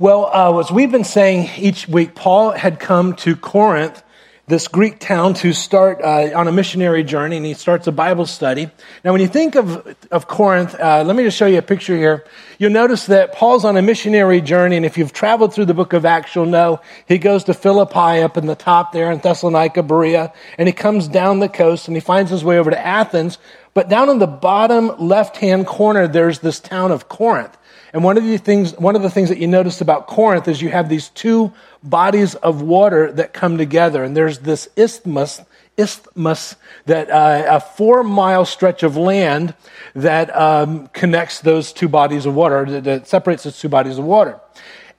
Well, uh, as we've been saying each week, Paul had come to Corinth, this Greek town, to start uh, on a missionary journey, and he starts a Bible study. Now, when you think of, of Corinth, uh, let me just show you a picture here. You'll notice that Paul's on a missionary journey, and if you've traveled through the book of Acts, you'll know he goes to Philippi up in the top there in Thessalonica, Berea, and he comes down the coast and he finds his way over to Athens. But down in the bottom left hand corner, there's this town of Corinth. And one of the things, one of the things that you notice about Corinth is you have these two bodies of water that come together, and there's this isthmus, isthmus that uh, a four mile stretch of land that um, connects those two bodies of water, that, that separates those two bodies of water.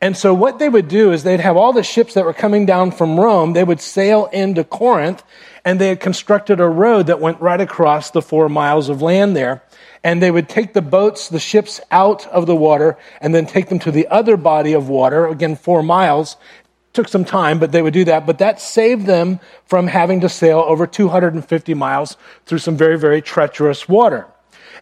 And so what they would do is they'd have all the ships that were coming down from Rome, they would sail into Corinth, and they had constructed a road that went right across the four miles of land there and they would take the boats, the ships out of the water, and then take them to the other body of water, again, four miles. Took some time, but they would do that. But that saved them from having to sail over 250 miles through some very, very treacherous water.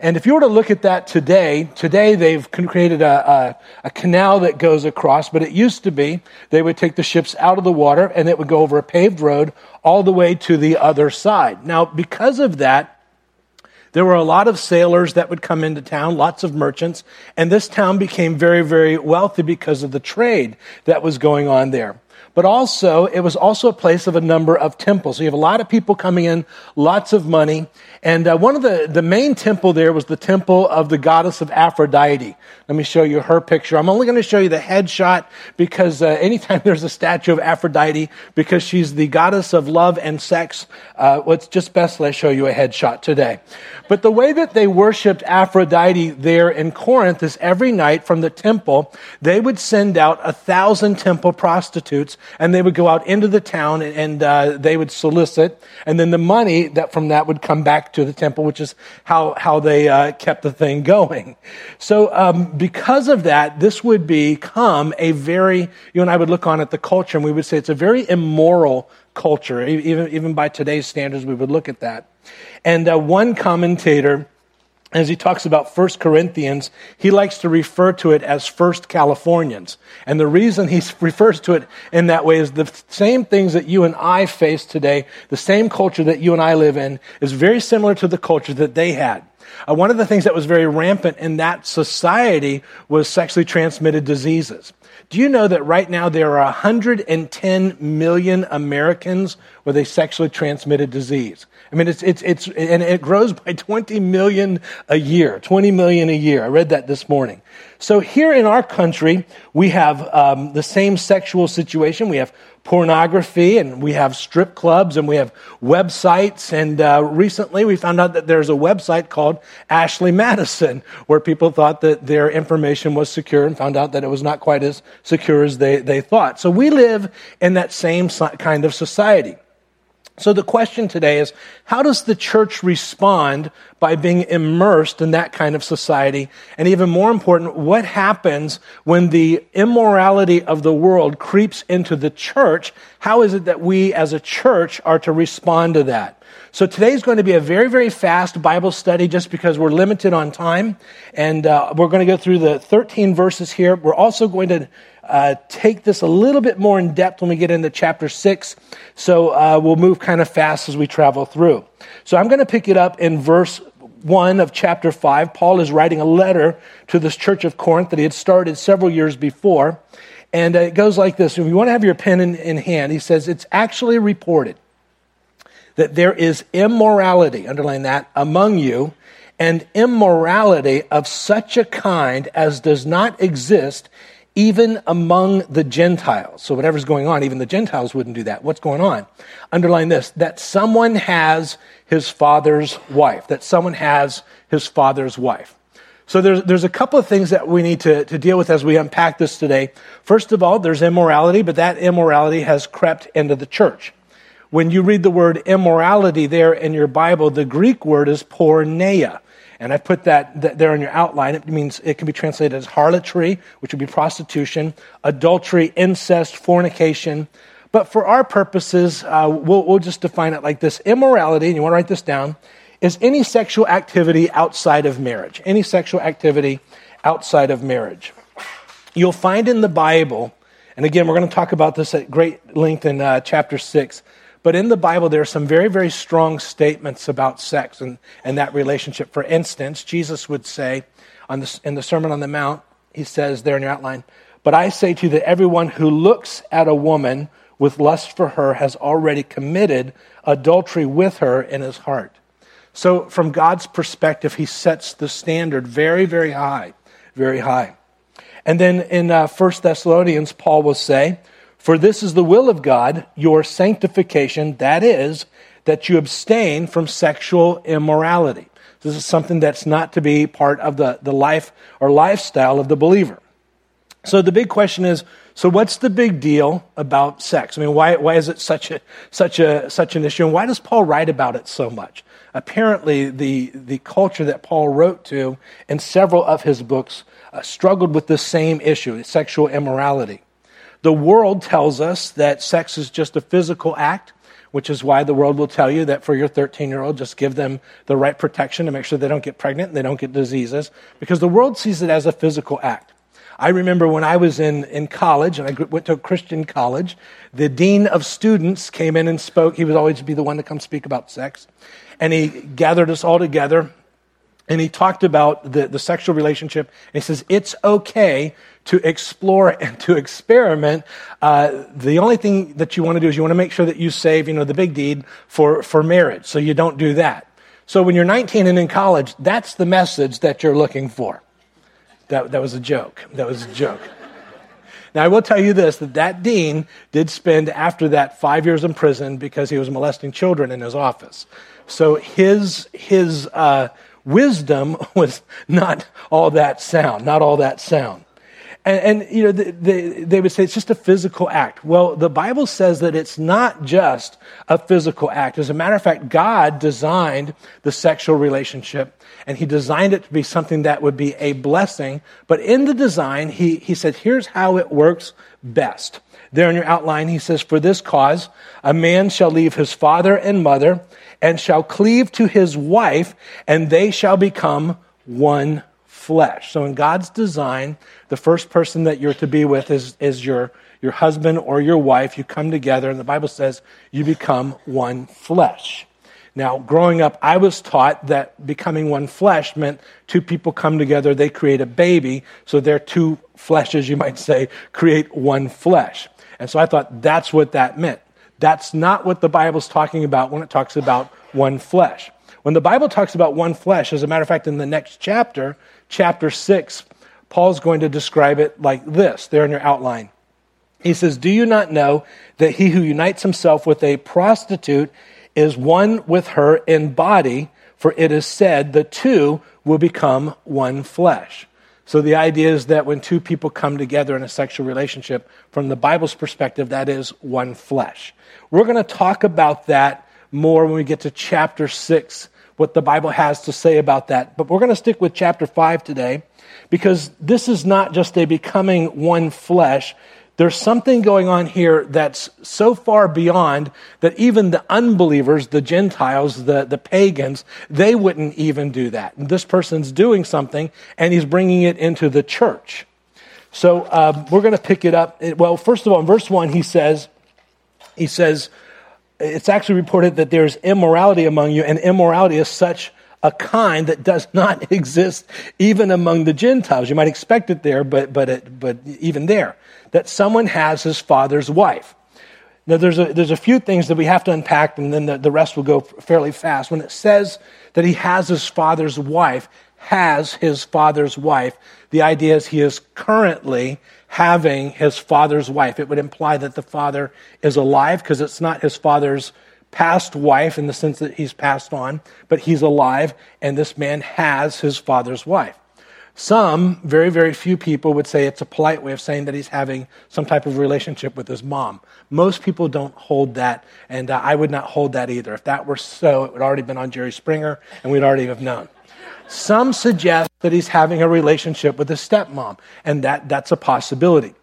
And if you were to look at that today, today they've created a, a, a, canal that goes across, but it used to be they would take the ships out of the water and it would go over a paved road all the way to the other side. Now, because of that, there were a lot of sailors that would come into town, lots of merchants, and this town became very, very wealthy because of the trade that was going on there. But also, it was also a place of a number of temples. So you have a lot of people coming in, lots of money, and uh, one of the, the main temple there was the temple of the goddess of Aphrodite. Let me show you her picture. I'm only going to show you the headshot because uh, anytime there's a statue of Aphrodite, because she's the goddess of love and sex, uh, well, it's just best that I show you a headshot today. But the way that they worshiped Aphrodite there in Corinth is every night from the temple, they would send out a thousand temple prostitutes and they would go out into the town and, and uh, they would solicit. And then the money that from that would come back to the temple, which is how, how they uh, kept the thing going. So, um, because of that, this would become a very, you and I would look on at the culture and we would say it's a very immoral culture. Even, even by today's standards, we would look at that. And uh, one commentator, as he talks about First Corinthians, he likes to refer to it as First Californians. And the reason he refers to it in that way is the same things that you and I face today, the same culture that you and I live in, is very similar to the culture that they had. Uh, one of the things that was very rampant in that society was sexually transmitted diseases. Do you know that right now there are 110 million Americans with a sexually transmitted disease? I mean, it's, it's, it's, and it grows by 20 million a year, 20 million a year. I read that this morning. So here in our country, we have um, the same sexual situation. We have pornography and we have strip clubs and we have websites. And uh, recently we found out that there's a website called Ashley Madison where people thought that their information was secure and found out that it was not quite as secure as they, they thought. So we live in that same kind of society. So the question today is, how does the church respond by being immersed in that kind of society? And even more important, what happens when the immorality of the world creeps into the church? How is it that we as a church are to respond to that? So today is going to be a very, very fast Bible study just because we're limited on time. And uh, we're going to go through the 13 verses here. We're also going to uh, take this a little bit more in depth when we get into chapter 6. So uh, we'll move kind of fast as we travel through. So I'm going to pick it up in verse 1 of chapter 5. Paul is writing a letter to this church of Corinth that he had started several years before. And uh, it goes like this. If you want to have your pen in, in hand, he says, It's actually reported that there is immorality, underline that, among you, and immorality of such a kind as does not exist even among the Gentiles. So whatever's going on, even the Gentiles wouldn't do that. What's going on? Underline this, that someone has his father's wife, that someone has his father's wife. So there's, there's a couple of things that we need to, to deal with as we unpack this today. First of all, there's immorality, but that immorality has crept into the church. When you read the word immorality there in your Bible, the Greek word is porneia. And I put that, there in your outline. It means it can be translated as harlotry, which would be prostitution, adultery, incest, fornication. But for our purposes, uh, we'll, we'll just define it like this immorality, and you want to write this down, is any sexual activity outside of marriage. Any sexual activity outside of marriage. you'll find in the Bible, and again, we're going to talk about this at great length in uh, chapter 6, but in the Bible, there are some very, very strong statements about sex and, and that relationship. For instance, Jesus would say on the, in the Sermon on the Mount, he says there in your outline, But I say to you that everyone who looks at a woman with lust for her has already committed adultery with her in his heart. So, from God's perspective, he sets the standard very, very high, very high. And then in uh, 1 Thessalonians, Paul will say, For this is the will of God, your sanctification, that is, that you abstain from sexual immorality. This is something that's not to be part of the, the life or lifestyle of the believer. So the big question is so what's the big deal about sex? I mean, why, why is it such, a, such, a, such an issue? And why does Paul write about it so much? Apparently, the, the culture that Paul wrote to in several of his books uh, struggled with the same issue sexual immorality. The world tells us that sex is just a physical act, which is why the world will tell you that for your 13 year old, just give them the right protection to make sure they don't get pregnant and they don't get diseases, because the world sees it as a physical act. I remember when I was in, in college, and I went to a Christian college, the dean of students came in and spoke. He would always be the one to come speak about sex. And he gathered us all together, and he talked about the, the sexual relationship. He says, It's okay to explore and to experiment. Uh, the only thing that you want to do is you want to make sure that you save, you know, the big deed for, for marriage. So you don't do that. So when you're 19 and in college, that's the message that you're looking for. That, that was a joke. That was a joke. Now, I will tell you this that that dean did spend after that five years in prison because he was molesting children in his office. So his, his uh, wisdom was not all that sound, not all that sound. And, and you know, they, they would say it's just a physical act. Well, the Bible says that it's not just a physical act. As a matter of fact, God designed the sexual relationship and he designed it to be something that would be a blessing. But in the design, he, he said, here's how it works best. There in your outline, he says, For this cause, a man shall leave his father and mother and shall cleave to his wife, and they shall become one flesh. So in God's design, the first person that you're to be with is, is your, your husband or your wife. You come together, and the Bible says you become one flesh. Now, growing up, I was taught that becoming one flesh meant two people come together, they create a baby, so their two fleshes, you might say, create one flesh. And so I thought that's what that meant. That's not what the Bible's talking about when it talks about one flesh. When the Bible talks about one flesh, as a matter of fact, in the next chapter, chapter 6, Paul's going to describe it like this, there in your outline. He says, Do you not know that he who unites himself with a prostitute is one with her in body? For it is said, the two will become one flesh. So the idea is that when two people come together in a sexual relationship, from the Bible's perspective, that is one flesh. We're going to talk about that more when we get to chapter 6 what the Bible has to say about that. But we're going to stick with chapter 5 today because this is not just a becoming one flesh. There's something going on here that's so far beyond that even the unbelievers, the Gentiles, the, the pagans, they wouldn't even do that. This person's doing something and he's bringing it into the church. So um, we're going to pick it up. Well, first of all, in verse 1, he says, he says, it's actually reported that there's immorality among you, and immorality is such a kind that does not exist even among the Gentiles. You might expect it there, but, but, it, but even there, that someone has his father's wife. Now, there's a, there's a few things that we have to unpack, and then the, the rest will go fairly fast. When it says that he has his father's wife, has his father's wife, the idea is he is currently having his father's wife. It would imply that the father is alive because it's not his father's past wife in the sense that he's passed on, but he's alive, and this man has his father's wife. Some, very, very few people would say it's a polite way of saying that he's having some type of relationship with his mom. Most people don't hold that, and uh, I would not hold that either. If that were so, it would already been on Jerry Springer, and we'd already have known. Some suggest that he's having a relationship with his stepmom, and that, that's a possibility.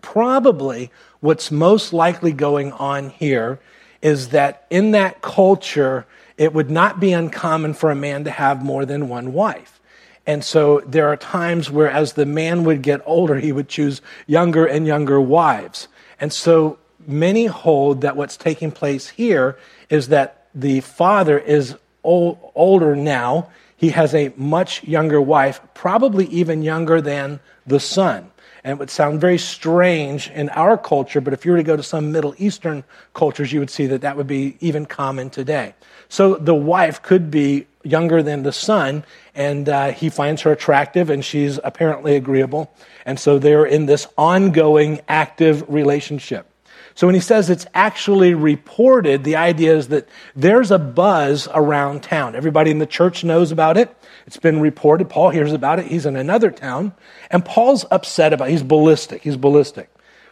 Probably what's most likely going on here is that in that culture, it would not be uncommon for a man to have more than one wife. And so there are times where, as the man would get older, he would choose younger and younger wives. And so many hold that what's taking place here is that the father is old, older now. He has a much younger wife, probably even younger than the son. And it would sound very strange in our culture, but if you were to go to some Middle Eastern cultures, you would see that that would be even common today. So the wife could be younger than the son, and uh, he finds her attractive, and she's apparently agreeable. And so they're in this ongoing, active relationship. So when he says it's actually reported, the idea is that there's a buzz around town. Everybody in the church knows about it. It's been reported. Paul hears about it. He's in another town. And Paul's upset about it. He's ballistic. He's ballistic.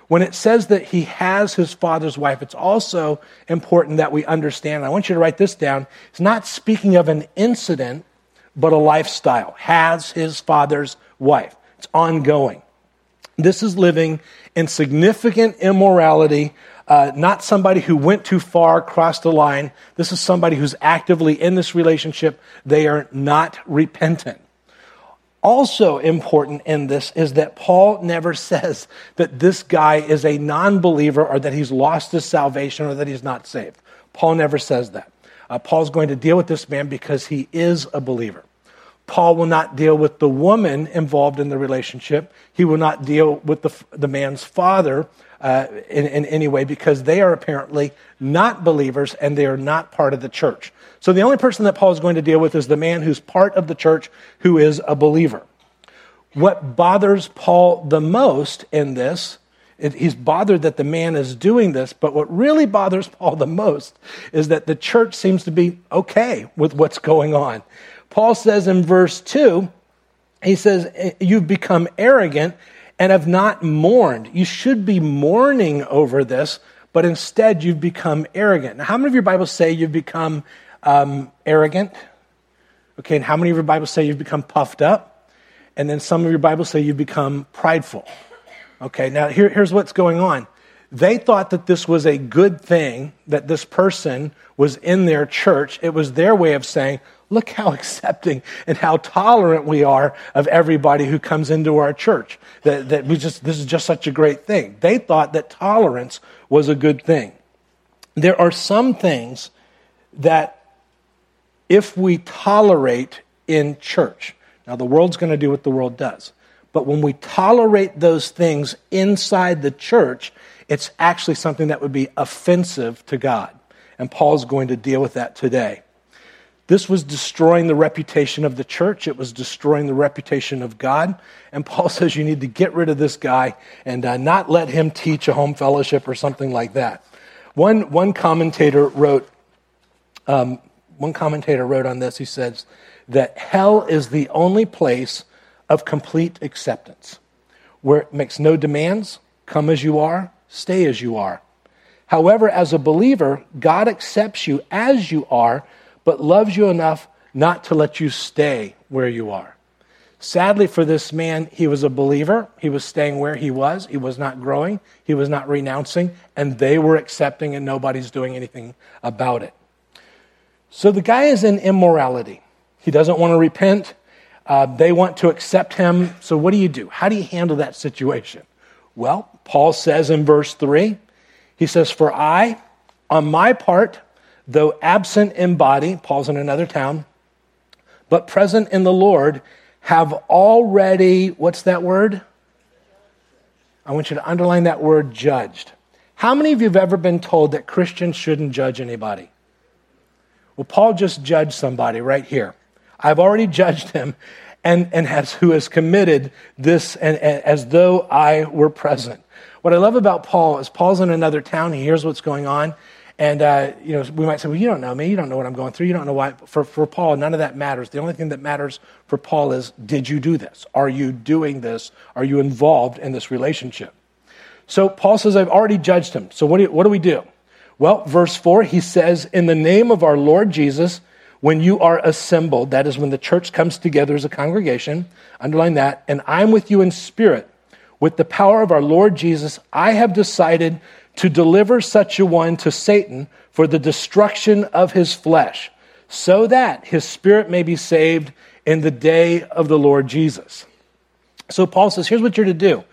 When it says that he has his father's wife, it's also important that we understand. I want you to write this down. It's not speaking of an incident, but a lifestyle. Has his father's wife. It's ongoing. This is living in significant immorality, uh, not somebody who went too far, crossed the line. This is somebody who's actively in this relationship. They are not repentant. Also important in this is that Paul never says that this guy is a non believer or that he's lost his salvation or that he's not saved. Paul never says that. Uh, Paul's going to deal with this man because he is a believer. Paul will not deal with the woman involved in the relationship. He will not deal with the, the man's father uh, in, in any way because they are apparently not believers and they are not part of the church. So the only person that Paul is going to deal with is the man who's part of the church who is a believer. What bothers Paul the most in this, it, he's bothered that the man is doing this, but what really bothers Paul the most is that the church seems to be okay with what's going on. Paul says in verse 2, he says, You've become arrogant and have not mourned. You should be mourning over this, but instead you've become arrogant. Now, how many of your Bibles say you've become um, arrogant? Okay, and how many of your Bibles say you've become puffed up? And then some of your Bibles say you've become prideful. Okay, now here, here's what's going on. They thought that this was a good thing that this person was in their church. It was their way of saying, Look how accepting and how tolerant we are of everybody who comes into our church. That, that we just, this is just such a great thing. They thought that tolerance was a good thing. There are some things that if we tolerate in church, now the world's going to do what the world does, but when we tolerate those things inside the church, it's actually something that would be offensive to God. And Paul's going to deal with that today. This was destroying the reputation of the church. It was destroying the reputation of God. And Paul says you need to get rid of this guy and uh, not let him teach a home fellowship or something like that. One, one commentator wrote, um, one commentator wrote on this, he says that hell is the only place of complete acceptance, where it makes no demands, come as you are, stay as you are. However, as a believer, God accepts you as you are but loves you enough not to let you stay where you are. Sadly for this man, he was a believer. He was staying where he was. He was not growing. He was not renouncing. And they were accepting, and nobody's doing anything about it. So the guy is in immorality. He doesn't want to repent. Uh, they want to accept him. So what do you do? How do you handle that situation? Well, Paul says in verse 3, he says, For I, on my part, though absent in body, Paul's in another town, but present in the Lord, have already, what's that word? I want you to underline that word judged. How many of you have ever been told that Christians shouldn't judge anybody? Well, Paul just judged somebody right here. I've already judged him and, and has, who has committed this and, and, as though I were present. What I love about Paul is Paul's in another town. He hears what's going on. And, uh, you know, we might say, well, you don't know me. You don't know what I'm going through. You don't know why. For, for Paul, none of that matters. The only thing that matters for Paul is, did you do this? Are you doing this? Are you involved in this relationship? So Paul says, I've already judged him. So what do, you, what do we do? Well, verse 4, he says, In the name of our Lord Jesus, when you are assembled, that is when the church comes together as a congregation, underline that, and I'm with you in spirit, with the power of our Lord Jesus, I have decided to deliver such a one to Satan for the destruction of his flesh, so that his spirit may be saved in the day of the Lord Jesus. So Paul says, here's what you're to do.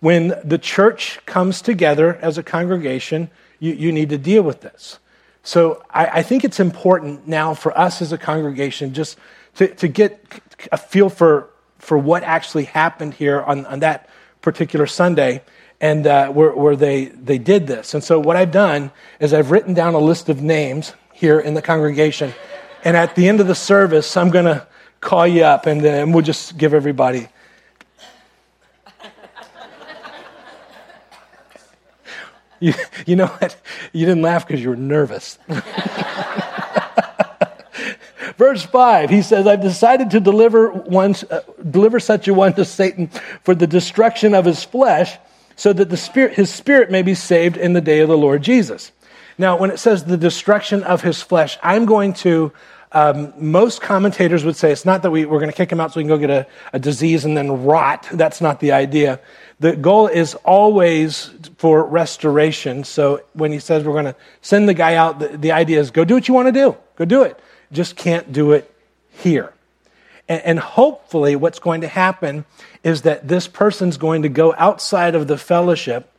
When the church comes together as a congregation, you, you need to deal with this. So I, I, think it's important now for us as a congregation just to, to get a feel for, for what actually happened here on, on that particular Sunday and uh, where, where they, they did this. And so what I've done is I've written down a list of names here in the congregation. And at the end of the service, I'm going to call you up and, uh, and we'll just give everybody. You, you know what? You didn't laugh because you were nervous. Verse 5, he says, I've decided to deliver, one, uh, deliver such a one to Satan for the destruction of his flesh, so that the spirit, his spirit may be saved in the day of the Lord Jesus. Now, when it says the destruction of his flesh, I'm going to, um, most commentators would say it's not that we, we're going to kick him out so we can go get a, a disease and then rot. That's not the idea. The goal is always for restoration. So when he says we're going to send the guy out, the, the idea is go do what you want to do. Go do it. Just can't do it here. And, hopefully, what's going to happen is that this person's going to go outside of the fellowship.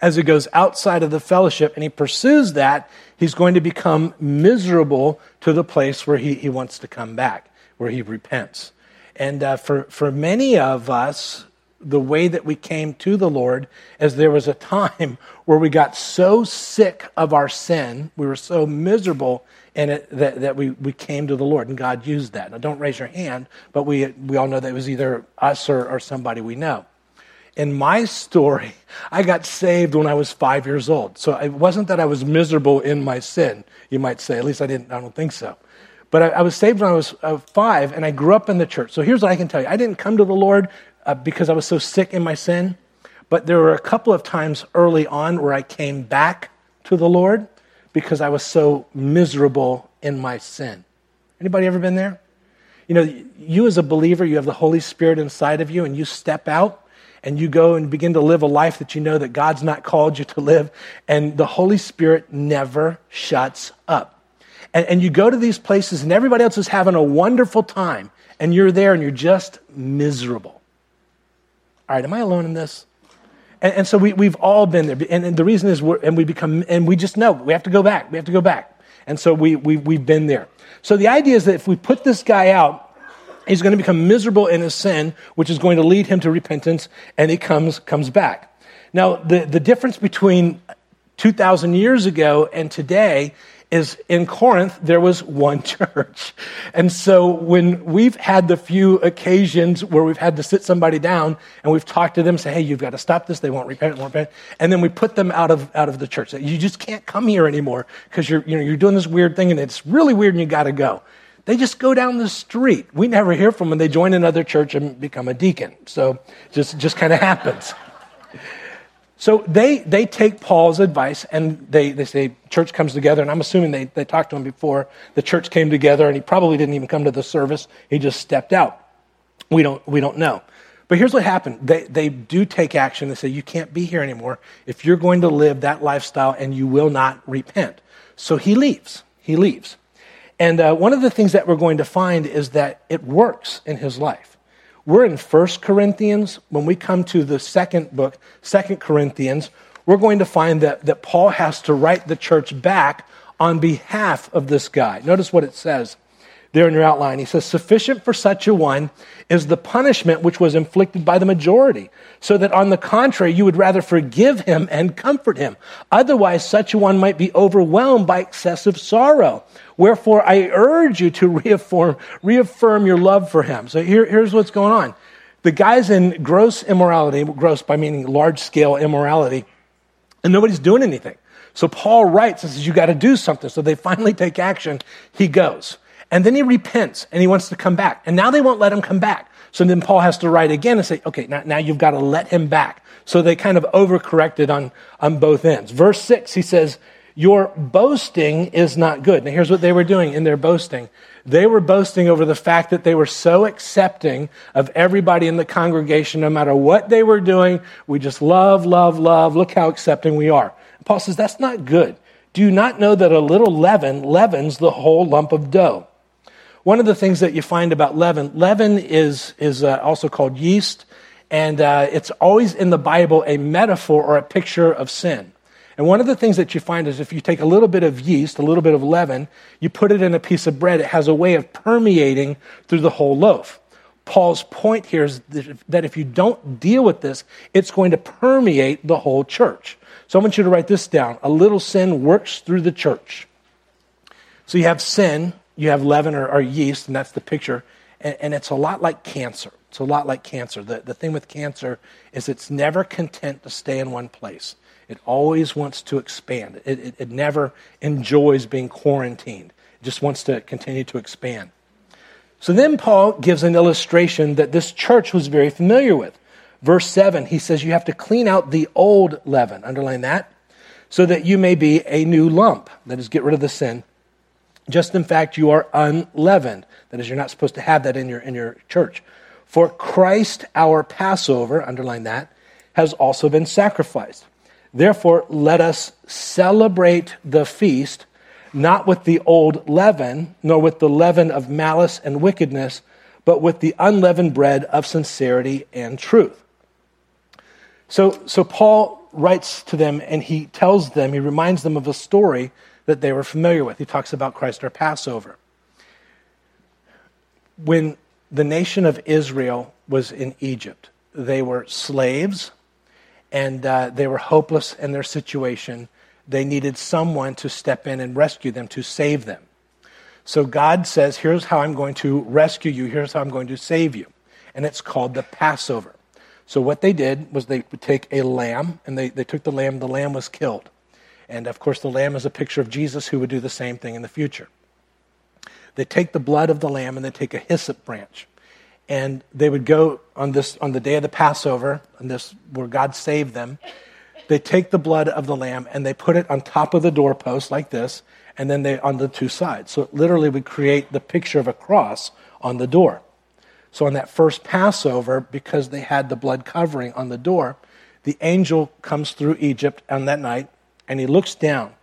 As he goes outside of the fellowship and he pursues that, he's going to become miserable to the place where he, he wants to come back, where he repents. And uh, for, for many of us, the way that we came to the Lord as there was a time where we got so sick of our sin, we were so miserable in it that, that we, we came to the Lord, and God used that. Now, don't raise your hand, but we, we all know that it was either us or, or somebody we know. In my story, I got saved when I was five years old. So it wasn't that I was miserable in my sin, you might say. At least I didn't, I don't think so. But I, I was saved when I was uh, five, and I grew up in the church. So here's what I can tell you I didn't come to the Lord uh, because I was so sick in my sin, but there were a couple of times early on where I came back to the Lord because I was so miserable in my sin. Anybody ever been there? You know, you as a believer, you have the Holy Spirit inside of you, and you step out and you go and begin to live a life that you know that God's not called you to live, and the Holy Spirit never shuts up. And, and you go to these places, and everybody else is having a wonderful time, and you're there and you're just miserable. All right, am I alone in this? And, and so we, we've all been there. And, and the reason is, and we become, and we just know we have to go back. We have to go back. And so we, we, we've been there. So the idea is that if we put this guy out, he's going to become miserable in his sin, which is going to lead him to repentance, and he comes, comes back. Now, the, the difference between 2,000 years ago and today is in Corinth, there was one church. And so when we've had the few occasions where we've had to sit somebody down and we've talked to them, say, hey, you've got to stop this. They won't repent, won't repent. And then we put them out of, out of the church. You just can't come here anymore because you're, you know, you're doing this weird thing and it's really weird and you got to go. They just go down the street. We never hear from them. They join another church and become a deacon. So just, just kind of happens. So they, they take Paul's advice and they, they say, church comes together. And I'm assuming they, they talked to him before the church came together and he probably didn't even come to the service. He just stepped out. We don't, we don't know. But here's what happened. They, they do take action. They say, you can't be here anymore if you're going to live that lifestyle and you will not repent. So he leaves. He leaves. And uh, one of the things that we're going to find is that it works in his life. We're in First Corinthians. When we come to the second book, Second Corinthians, we're going to find that, that Paul has to write the church back on behalf of this guy. Notice what it says there in your outline. He says, Sufficient for such a one is the punishment which was inflicted by the majority, so that on the contrary, you would rather forgive him and comfort him. Otherwise, such a one might be overwhelmed by excessive sorrow. Wherefore, I urge you to reaffirm, reaffirm your love for him. So here, here's what's going on. The guy's in gross immorality, gross by meaning large scale immorality, and nobody's doing anything. So Paul writes and says, You got to do something. So they finally take action. He goes. And then he repents and he wants to come back. And now they won't let him come back. So then Paul has to write again and say, okay, now, now you've got to let him back. So they kind of overcorrected on, on both ends. Verse 6, he says, Your boasting is not good. Now here's what they were doing in their boasting. They were boasting over the fact that they were so accepting of everybody in the congregation, no matter what they were doing. We just love, love, love. Look how accepting we are. And Paul says, That's not good. Do you not know that a little leaven leavens the whole lump of dough? One of the things that you find about leaven, leaven is, is uh, also called yeast, and uh, it's always in the Bible a metaphor or a picture of sin. And one of the things that you find is if you take a little bit of yeast, a little bit of leaven, you put it in a piece of bread, it has a way of permeating through the whole loaf. Paul's point here is that if you don't deal with this, it's going to permeate the whole church. So I want you to write this down. A little sin works through the church. So you have sin, you have leaven or, or yeast, and that's the picture. And, and, it's a lot like cancer. It's a lot like cancer. The, the thing with cancer is it's never content to stay in one place. It always wants to expand. It, it, it never enjoys being quarantined. It just wants to continue to expand. So then Paul gives an illustration that this church was very familiar with. Verse 7, he says, You have to clean out the old leaven, underline that, so that you may be a new lump. That is, get rid of the sin. Just in fact, you are unleavened. That is, you're not supposed to have that in your, in your church. For Christ, our Passover, underline that, has also been sacrificed. Therefore, let us celebrate the feast not with the old leaven, nor with the leaven of malice and wickedness, but with the unleavened bread of sincerity and truth. So, so Paul writes to them and he tells them, he reminds them of a story that they were familiar with. He talks about Christ our Passover. When the nation of Israel was in Egypt, they were slaves and uh, they were hopeless in their situation. They needed someone to step in and rescue them, to save them. So God says, Here's how I'm going to rescue you, here's how I'm going to save you. And it's called the Passover. So what they did was they would take a lamb, and they, they took the lamb, the lamb was killed. And of course, the lamb is a picture of Jesus who would do the same thing in the future. They take the blood of the lamb and they take a hyssop branch and they would go on this on the day of the Passover, and this where God saved them. They take the blood of the lamb and they put it on top of the doorpost like this, and then they on the two sides. So it literally would create the picture of a cross on the door. So on that first Passover, because they had the blood covering on the door, the angel comes through Egypt on that night, and he looks down,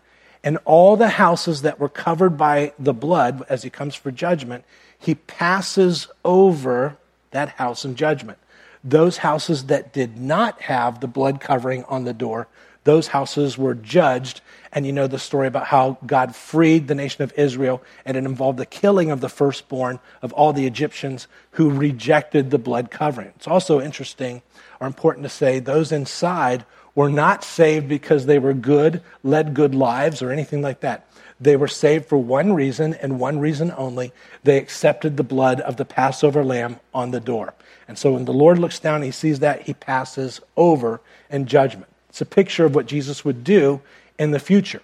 and all the houses that were covered by the blood as he comes for judgment, he passes over that house in judgment. Those houses that did not have the blood covering on the door, those houses were judged. And you know the story about how God freed the nation of Israel, and it involved the killing of the firstborn of all the Egyptians who rejected the blood covering. It's also interesting or important to say those inside were not saved because they were good, led good lives, or anything like that. They were saved for one reason and one reason only. They accepted the blood of the Passover lamb on the door. And so when the Lord looks down, he sees that, he passes over in judgment. It's a picture of what Jesus would do in the future.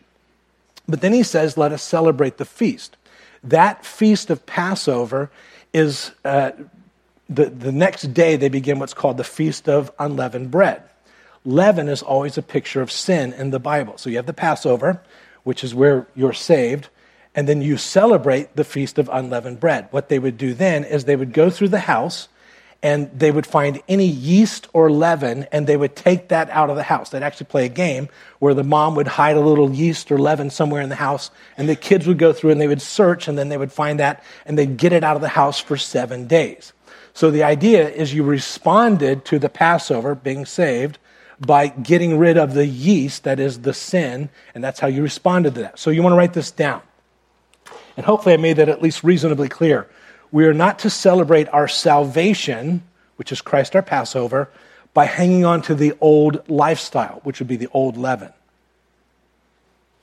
But then he says, let us celebrate the feast. That feast of Passover is uh, the, the next day they begin what's called the Feast of Unleavened Bread. Leaven is always a picture of sin in the Bible. So you have the Passover, which is where you're saved, and then you celebrate the Feast of Unleavened Bread. What they would do then is they would go through the house and they would find any yeast or leaven and they would take that out of the house. They'd actually play a game where the mom would hide a little yeast or leaven somewhere in the house and the kids would go through and they would search and then they would find that and they'd get it out of the house for seven days. So the idea is you responded to the Passover, being saved, by getting rid of the yeast, that is the sin, and that's how you responded to that. So you want to write this down. And hopefully I made that at least reasonably clear. We are not to celebrate our salvation, which is Christ our Passover, by hanging on to the old lifestyle, which would be the old leaven.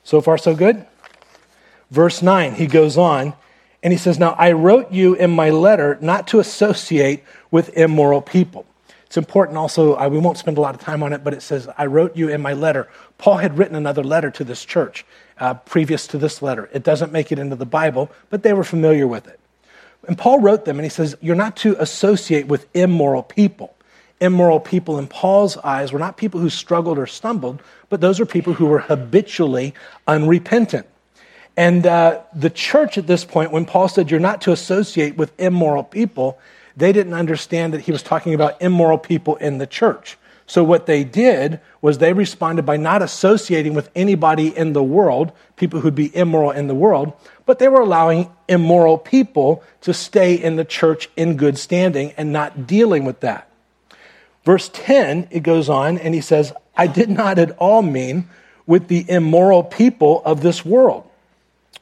So far, so good? Verse 9, he goes on and he says, Now I wrote you in my letter not to associate with immoral people. It's important also, I, we won't spend a lot of time on it, but it says, I wrote you in my letter. Paul had written another letter to this church uh, previous to this letter. It doesn't make it into the Bible, but they were familiar with it. And Paul wrote them, and he says, You're not to associate with immoral people. Immoral people in Paul's eyes were not people who struggled or stumbled, but those are people who were habitually unrepentant. And uh, the church at this point, when Paul said, You're not to associate with immoral people, they didn't understand that he was talking about immoral people in the church. So, what they did was they responded by not associating with anybody in the world, people who'd be immoral in the world, but they were allowing immoral people to stay in the church in good standing and not dealing with that. Verse 10, it goes on and he says, I did not at all mean with the immoral people of this world,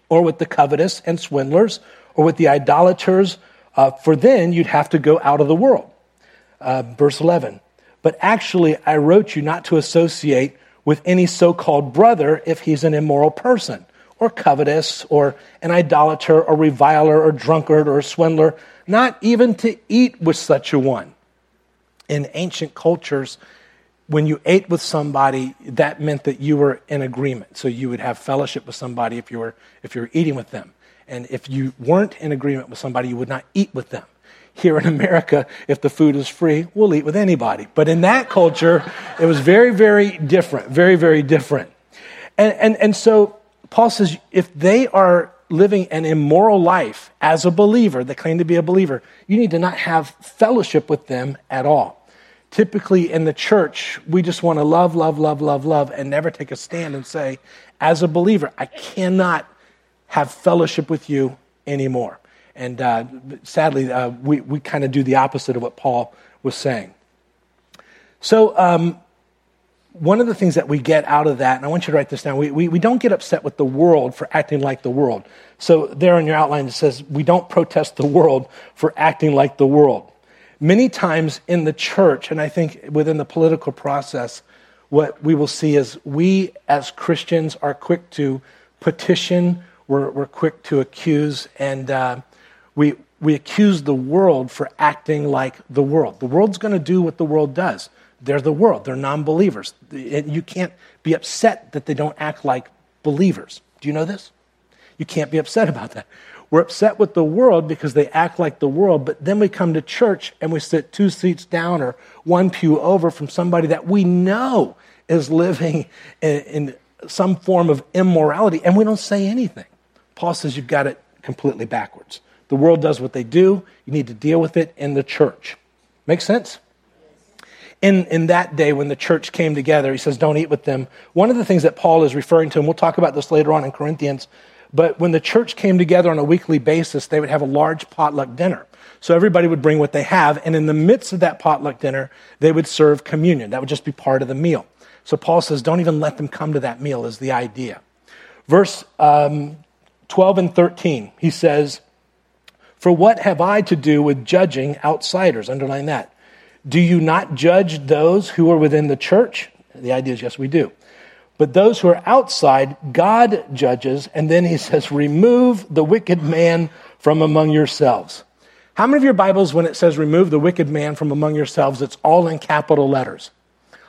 or with the covetous and swindlers, or with the idolaters, uh, for then you'd have to go out of the world. Uh, verse 11. But actually, I wrote you not to associate with any so called brother if he's an immoral person, or covetous, or an idolater, or reviler, or drunkard, or swindler, not even to eat with such a one. In ancient cultures, when you ate with somebody, that meant that you were in agreement. So you would have fellowship with somebody if you were, if you were eating with them. And if you weren't in agreement with somebody, you would not eat with them here in America, if the food is free, we'll eat with anybody. But in that culture, it was very, very different, very, very different. And, and, and so Paul says if they are living an immoral life as a believer, they claim to be a believer, you need to not have fellowship with them at all. Typically in the church, we just want to love, love, love, love, love, and never take a stand and say, as a believer, I cannot have fellowship with you anymore. And uh, sadly, uh, we, we kind of do the opposite of what Paul was saying. So, um, one of the things that we get out of that, and I want you to write this down, we, we, we don't get upset with the world for acting like the world. So, there in your outline, it says, we don't protest the world for acting like the world. Many times in the church, and I think within the political process, what we will see is we as Christians are quick to petition, we're, we're quick to accuse, and uh, we, we accuse the world for acting like the world. The world's going to do what the world does. They're the world, they're non believers. You can't be upset that they don't act like believers. Do you know this? You can't be upset about that. We're upset with the world because they act like the world, but then we come to church and we sit two seats down or one pew over from somebody that we know is living in, in some form of immorality, and we don't say anything. Paul says you've got it completely backwards. The world does what they do. You need to deal with it in the church. Make sense? In, in that day when the church came together, he says, don't eat with them. One of the things that Paul is referring to, and we'll talk about this later on in Corinthians, but when the church came together on a weekly basis, they would have a large potluck dinner. So everybody would bring what they have, and in the midst of that potluck dinner, they would serve communion. That would just be part of the meal. So Paul says, don't even let them come to that meal, is the idea. Verse um, 12 and 13, he says, for what have I to do with judging outsiders? Underline that. Do you not judge those who are within the church? The idea is yes, we do. But those who are outside, God judges. And then he says, remove the wicked man from among yourselves. How many of your Bibles, when it says remove the wicked man from among yourselves, it's all in capital letters?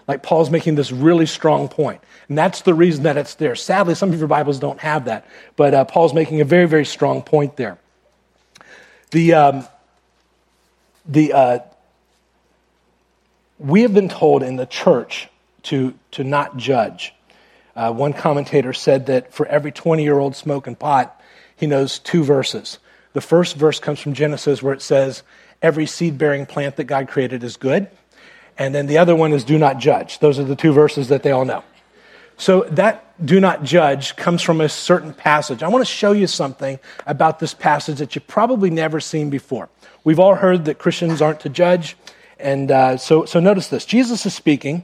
Like Paul's making this really strong point. And that's the reason that it's there. Sadly, some of your Bibles don't have that. But uh, Paul's making a very, very strong point there. The, um, the, uh, we have been told in the church to, to not judge. Uh, one commentator said that for every 20 year old smoking pot, he knows two verses. The first verse comes from Genesis where it says, Every seed bearing plant that God created is good. And then the other one is, Do not judge. Those are the two verses that they all know. So that do not judge comes from a certain passage. I want to show you something about this passage that you've probably never seen before. We've all heard that Christians aren't to judge. And uh, so, so notice this Jesus is speaking,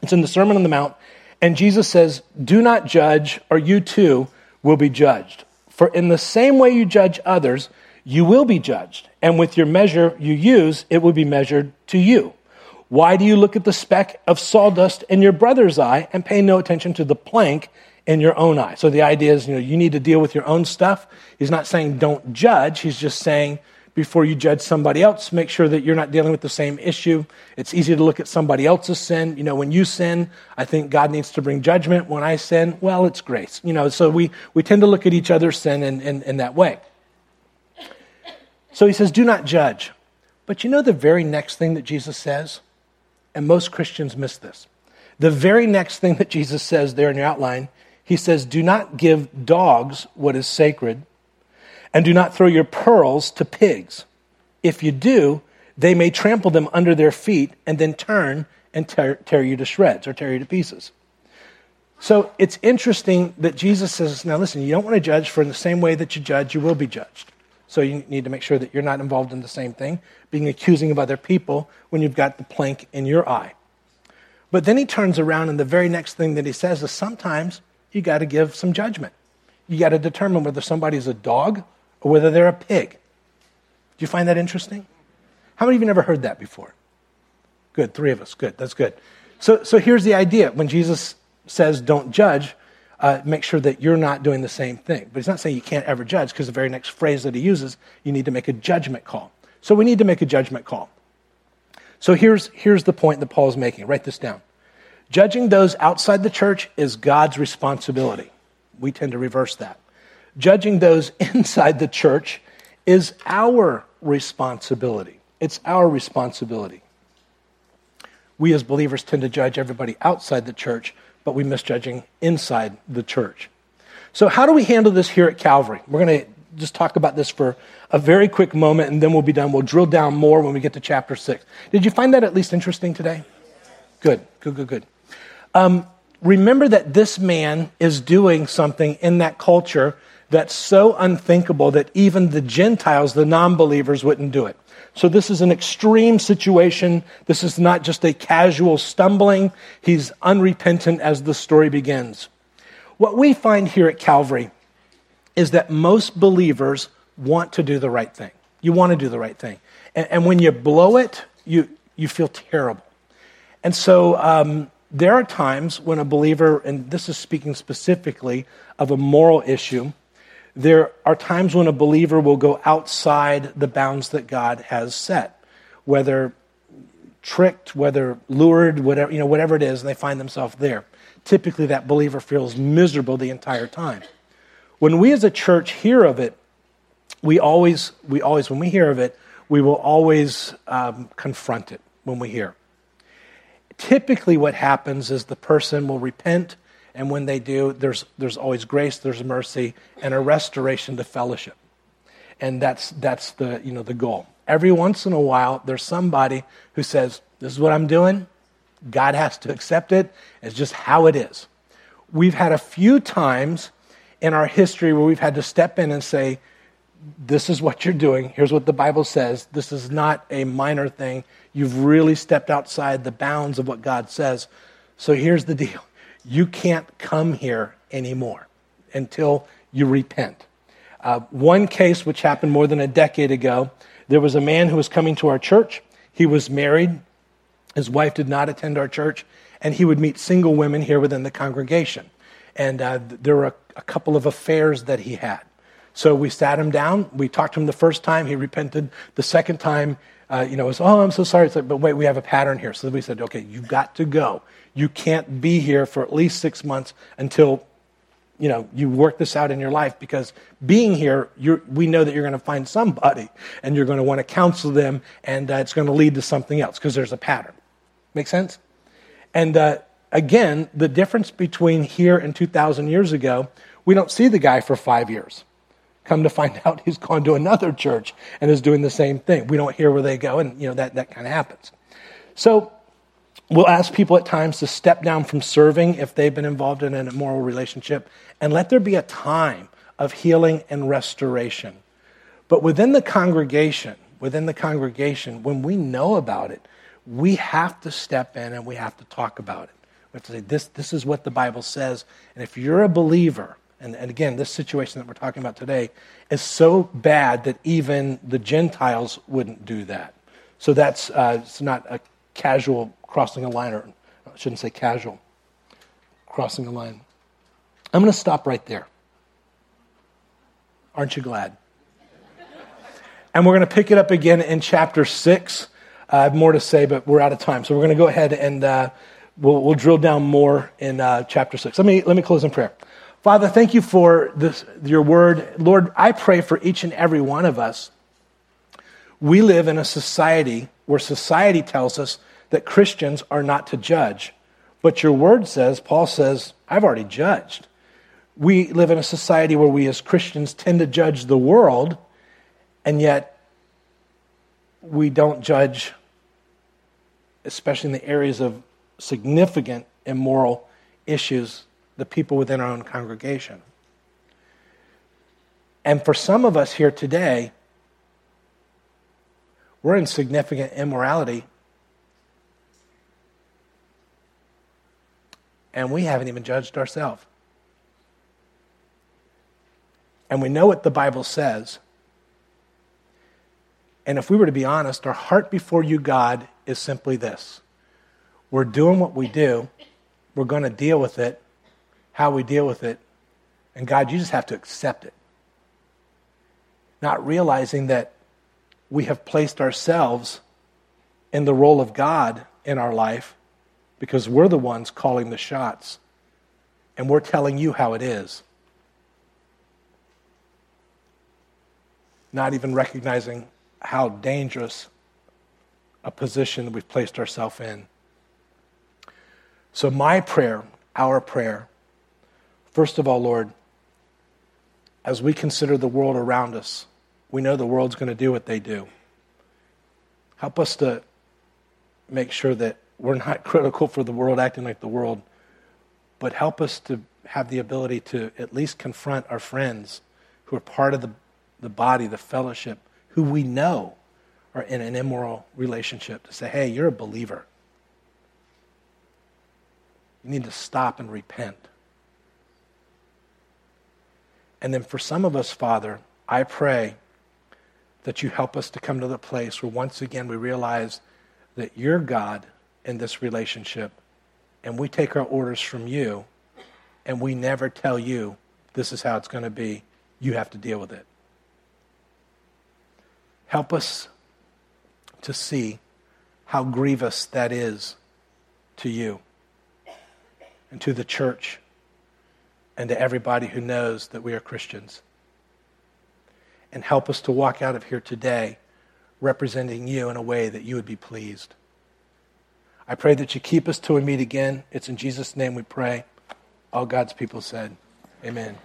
it's in the Sermon on the Mount, and Jesus says, Do not judge, or you too will be judged. For in the same way you judge others, you will be judged. And with your measure you use, it will be measured to you. Why do you look at the speck of sawdust in your brother's eye and pay no attention to the plank in your own eye? So the idea is, you know, you need to deal with your own stuff. He's not saying don't judge. He's just saying before you judge somebody else, make sure that you're not dealing with the same issue. It's easy to look at somebody else's sin. You know, when you sin, I think God needs to bring judgment. When I sin, well, it's grace. You know, so we, we tend to look at each other's sin in, in, in that way. So he says, do not judge. But you know the very next thing that Jesus says? And most Christians miss this. The very next thing that Jesus says there in your outline, he says, Do not give dogs what is sacred, and do not throw your pearls to pigs. If you do, they may trample them under their feet and then turn and tear, tear you to shreds or tear you to pieces. So it's interesting that Jesus says, now listen, you don't want to judge, for in the same way that you judge, you will be judged. So you need to make sure that you're not involved in the same thing, being accusing of other people when you've got the plank in your eye. But then he turns around, and the very next thing that he says is sometimes you got to give some judgment. You got to determine whether somebody's a dog or whether they're a pig. Do you find that interesting? How many of you never heard that before? Good, three of us. Good, that's good. So, so here's the idea. When Jesus says don't judge, uh, make sure that you're not doing the same thing. But he's not saying you can't ever judge because the very next phrase that he uses, you need to make a judgment call. So we need to make a judgment call. So here's, here's the point that Paul is making. Write this down. Judging those outside the church is God's responsibility. We tend to reverse that. Judging those inside the church is our responsibility. It's our responsibility. We as believers tend to judge everybody outside the church, but we misjudging inside the church. So, how do we handle this here at Calvary? We're going to just talk about this for a very quick moment and then we'll be done. We'll drill down more when we get to chapter 6. Did you find that at least interesting today? Good, good, good, good. Um, remember that this man is doing something in that culture that's so unthinkable that even the Gentiles, the non believers, wouldn't do it. So this is an extreme situation. This is not just a casual stumbling. He's unrepentant as the story begins. What we find here at Calvary is that most believers want to do the right thing. You want to do the right thing. And, and when you blow it, you, you feel terrible. And so um, there are times when a believer, and this is speaking specifically of a moral issue, there are times when a believer will go outside the bounds that God has set, whether tricked, whether lured, whatever, you know, whatever it is, and they find themselves there. Typically, that believer feels miserable the entire time. When we as a church hear of it, we always, we always, when we hear of it, we will always um, confront it when we hear. Typically, what happens is the person will repent, and when they do, there's, there's always grace, there's mercy, and a restoration to fellowship. And that's, that's the, you know, the goal. Every once in a while, there's somebody who says, This is what I'm doing. God has to accept it. It's just how it is. We've had a few times in our history where we've had to step in and say, This is what you're doing. Here's what the Bible says. This is not a minor thing. You've really stepped outside the bounds of what God says. So here's the deal you can't come here anymore until you repent. Uh, one case, which happened more than a decade ago, there was a man who was coming to our church. He was married. His wife did not attend our church, and he would meet single women here within the congregation. And uh, there were a, a couple of affairs that he had. So we sat him down. We talked to him the first time. He repented. The second time, uh, you know, it was, oh, I'm so sorry. Like, but wait, we have a pattern here. So we said, okay, you've got to go. You can't be here for at least six months until, you know, you work this out in your life because being here, we know that you're going to find somebody and you're going to want to counsel them and uh, it's going to lead to something else because there's a pattern. Make sense? And uh, again, the difference between here and 2,000 years ago, we don't see the guy for five years. Come to find out, he's gone to another church and is doing the same thing. We don't hear where they go, and you know that that kind of happens. So we'll ask people at times to step down from serving if they've been involved in an immoral relationship, and let there be a time of healing and restoration. But within the congregation, within the congregation, when we know about it, we have to step in and we have to talk about it. We have to say, this, this is what the Bible says. And if you're a believer, and, and again, this situation that we're talking about today is so bad that even the Gentiles wouldn't do that. So that's uh, it's not a casual crossing a line, or I shouldn't say casual, crossing a line. I'm going to stop right there. Aren't you glad? And we're going to pick it up again in chapter 6. Uh, I have more to say, but we're out of time. So we're going to go ahead and uh, we'll, we'll, drill down more in uh, chapter 6. Let me, let me close in prayer. Father, thank you for this, your word. Lord, I pray for each and every one of us. We live in a society where society tells us that Christians are not to judge. But your word says, Paul says, I've already judged. We live in a society where we as Christians tend to judge the world, and yet we don't judge, especially in the areas of significant immoral issues, the people within our own congregation. And for some of us here today, we're in significant immorality. And we haven't even judged ourselves. And we know what the Bible says. And if we were to be honest, our heart before you, God, is simply this we're doing what we do, we're going to deal with it, how we deal with it, and God, you just have to accept it. Not realizing that we have placed ourselves in the role of God in our life because we're the ones calling the shots and we're telling you how it is. Not even recognizing how dangerous a position we've placed ourselves in. So, my prayer, our prayer, first of all, Lord, as we consider the world around us, we know the world's going to do what they do. Help us to make sure that we're not critical for the world acting like the world, but help us to have the ability to at least confront our friends who are part of the, the body, the fellowship, who we know are in an immoral relationship, to say, hey, you're a believer. You need to stop and repent. And then for some of us, Father, I pray that you help us to come to the place where once again we realize that you're God in this relationship and we take our orders from you and we never tell you this is how it's going to be. You have to deal with it. Help us to see how grievous that is to you and to the church and to everybody who knows that we are Christians and help us to walk out of here today representing you in a way that you would be pleased. I pray that you keep us till we meet again. It's in Jesus' name we pray. All God's people said, Amen.